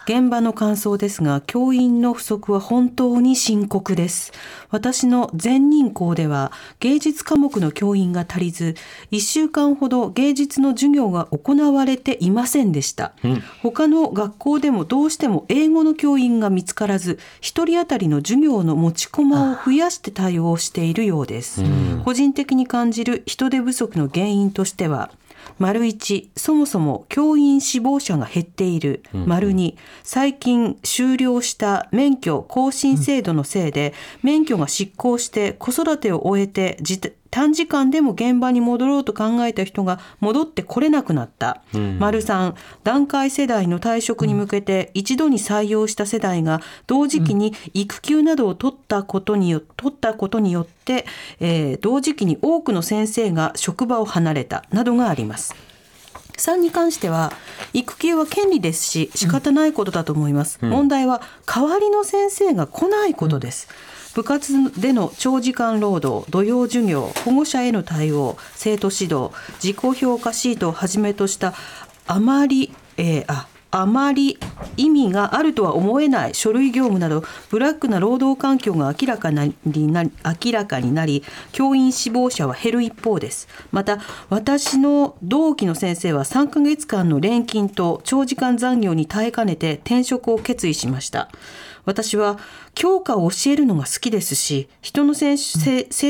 Speaker 2: 現場の感想ですが、教員の不足は本当に深刻です。私の全人校では芸術科目の教員が足りず、1週間ほど芸術の授業が行われていませんでした。うん、他の学校でもどうしても英語の教員が見つからず、1人当たりの授業の持ち駒を増やして対応しているようです。個人的に感じる人手不足の原因としては、丸1、そもそも教員志望者が減っている。丸2、最近終了した免許更新制度のせいで、免許が失効して子育てを終えて短時間でも現場に戻ろうと考えた人が戻ってこれなくなった。うん、丸3、段階世代の退職に向けて一度に採用した世代が同時期に育休などを取ったことによ取ったことによって、えー、同時期に多くの先生が職場を離れたなどがあります。3に関しては育休は権利ですし仕方ないことだと思います、うん、問題は代わりの先生が来ないことです、うん部活での長時間労働、土曜授業、保護者への対応、生徒指導、自己評価シートをはじめとしたあまり、えー、ああまり意味があるとは思えない書類業務などブラックな労働環境が明らかになり明らかになり教員志望者は減る一方です。また私の同期の先生は3ヶ月間の連勤と長時間残業に耐えかねて転職を決意しました。私は教科を教えるのが好きですし人の成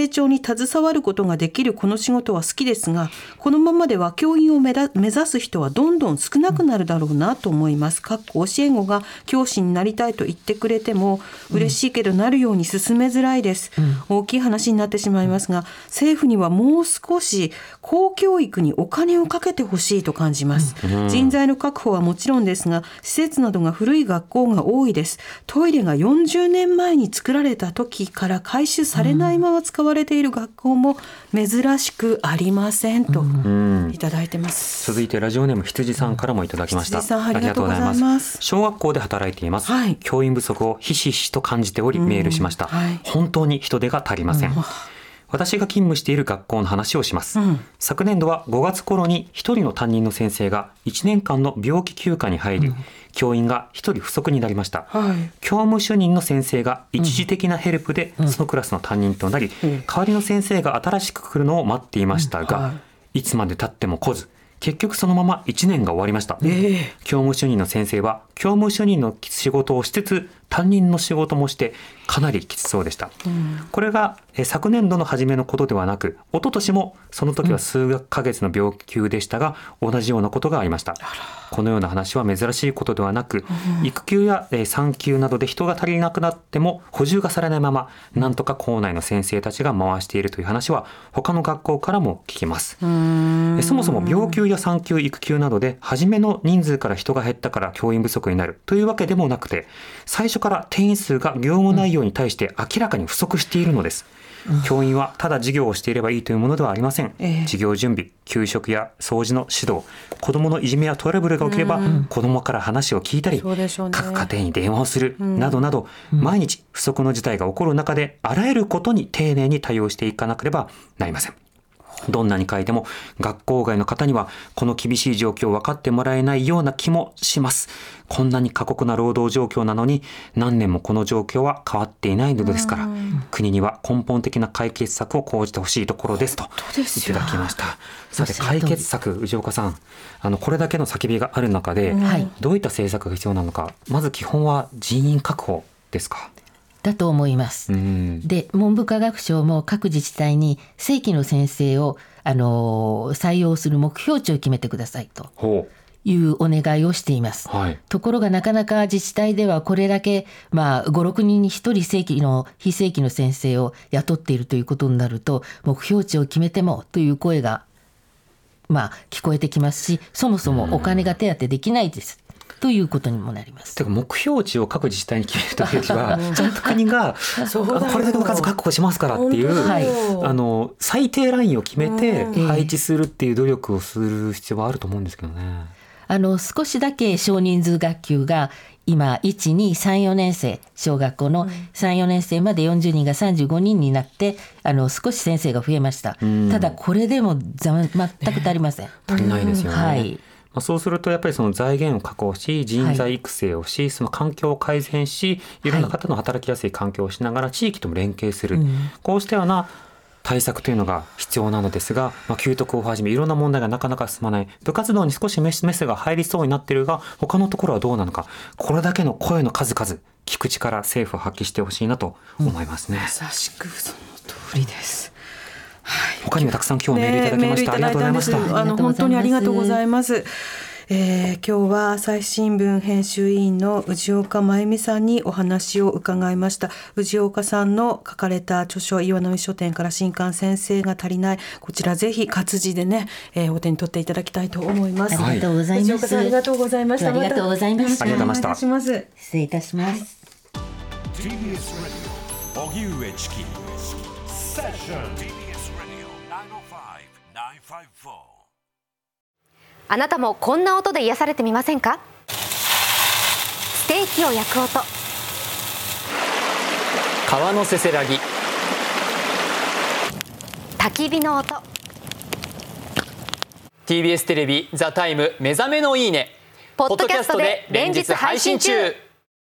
Speaker 2: 長に携わることができるこの仕事は好きですがこのままでは教員を目指す人はどんどん少なくなるだろうなと思います。かっこ教え子が教師になりたいと言ってくれても嬉しいけどなるように進めづらいです。うん、大きい話になってしまいますが政府にはもう少し公教育にお金をかけてほしいと感じます。うん、人材の確保はもちろんですが施設などが古い学校が多いです。トイレが40年前に作られた時から回収されないまま使われている学校も珍しくありませんといただいてます、
Speaker 3: 続いてラジオネーム羊さんからもいただきました、
Speaker 2: ありがとうございます。
Speaker 3: 小学校で働いています、はい、教員不足をひしひしと感じておりメールしました、はい、本当に人手が足りません、私が勤務している学校の話をします、うん、昨年度は5月頃に1人の担任の先生が1年間の病気休暇に入り、うん、教員が1人不足になりました、はい、教務主任の先生が一時的なヘルプでそのクラスの担任となり、うん、代わりの先生が新しく来るのを待っていましたが、はい、いつまでたっても来ず結局そのまま1年が終わりました、えー、教務主任の先生は教務主任の仕事をしつつ担任の仕事もしてかなりきつそうでした、うん、これが昨年度の初めのことではなく一昨年もその時は数ヶ月の病気でしたが、同じようなことがありました。このような話は珍しいことではなく、うん、育休や産休などで人が足りなくなっても補充がされないままなんとか校内の先生たちが回しているという話は他の学校からも聞きます。そもそも病休や産休育休などで初めの人数から人が減ったから教員不足になるというわけでもなくて最初から定員数が業務内容に対して明らかに不足しているのです。教員はただ授業をしていればいいというものではありません、えー、授業準備給食や掃除の指導子どものいじめやトラブルが起きれば、うん、子どもから話を聞いたり、ね、各家庭に電話をする、うん、などなど、毎日不足の事態が起こる中であらゆることに丁寧に対応していかなければなりません。どんなに書いても学校外の方にはこの厳しい状況を分かってもらえないような気もします。こんなに過酷な労働状況なのに何年もこの状況は変わっていないのですから、国には根本的な解決策を講じてほしいところですといただきました。さて解決策、藤岡さん、あのこれだけの叫びがある中で、どういった政策が必要なのか、まず基本は人員確保ですか。
Speaker 4: だと思います。で文部科学省も各自治体に正規の先生をあの採用する目標値を決めてくださいと。いうお願いをしています、はい、ところがなかなか自治体ではこれだけ、まあ、56人に1人正規の非正規の先生を雇っているということになると目標値を決めてもという声が、まあ、聞こえてきますしそもそもお金が手当てできないです。ということにもなります。
Speaker 3: てか目標値を各自治体に決めるときはちゃんと国がこれだけの数確保しますからっていう、はい、あの最低ラインを決めて配置するっていう努力をする必要はあると思うんですけどね。
Speaker 4: あの少しだけ少人数学級が今1234年生小学校の34年生まで40人が35人になってあの少し先生が増えました、ただこれでも全く足りません、
Speaker 3: 足りないですよね、はいまあ、そうするとやっぱりその財源を確保し人材育成をし、はい、その環境を改善しいろんな方の働きやすい環境をしながら地域とも連携する、うん、こうしたような対策というのが必要なのですが、まあ、給特をはじめいろんな問題がなかなか進まない。部活動に少しメスが入りそうになっているが他のところはどうなのか。これだけの声の数々聞く力政府を発揮してほしいなと思いますね、うん、
Speaker 2: しくその通りです。
Speaker 3: はい、他にもたくさん今日メールいただきました、ね、ありがとうございました。
Speaker 2: あの本当にありがとうございます。えー、今日は朝日新聞編集委員の氏岡真由美さんにお話を伺いました。氏岡さんの書かれた著書岩波書店から新刊先生が足りない。こちらぜひ活字でね、えー、お手に取っていただきたいと思います。
Speaker 4: ありがとうございます、
Speaker 2: ありがとうございました。
Speaker 4: ありがとうございました。
Speaker 3: ありがとうございま
Speaker 4: した。失礼いたします。
Speaker 1: TBS ラジオ荻上チキセッション
Speaker 5: あなたもこんな音で癒されてみませんか？ステーキを焼く音。
Speaker 6: 川のせせらぎ。
Speaker 5: 焚き火の音。
Speaker 6: TBS テレビ「ザタイム目覚めのいいね」ポッドキャストで連日配信中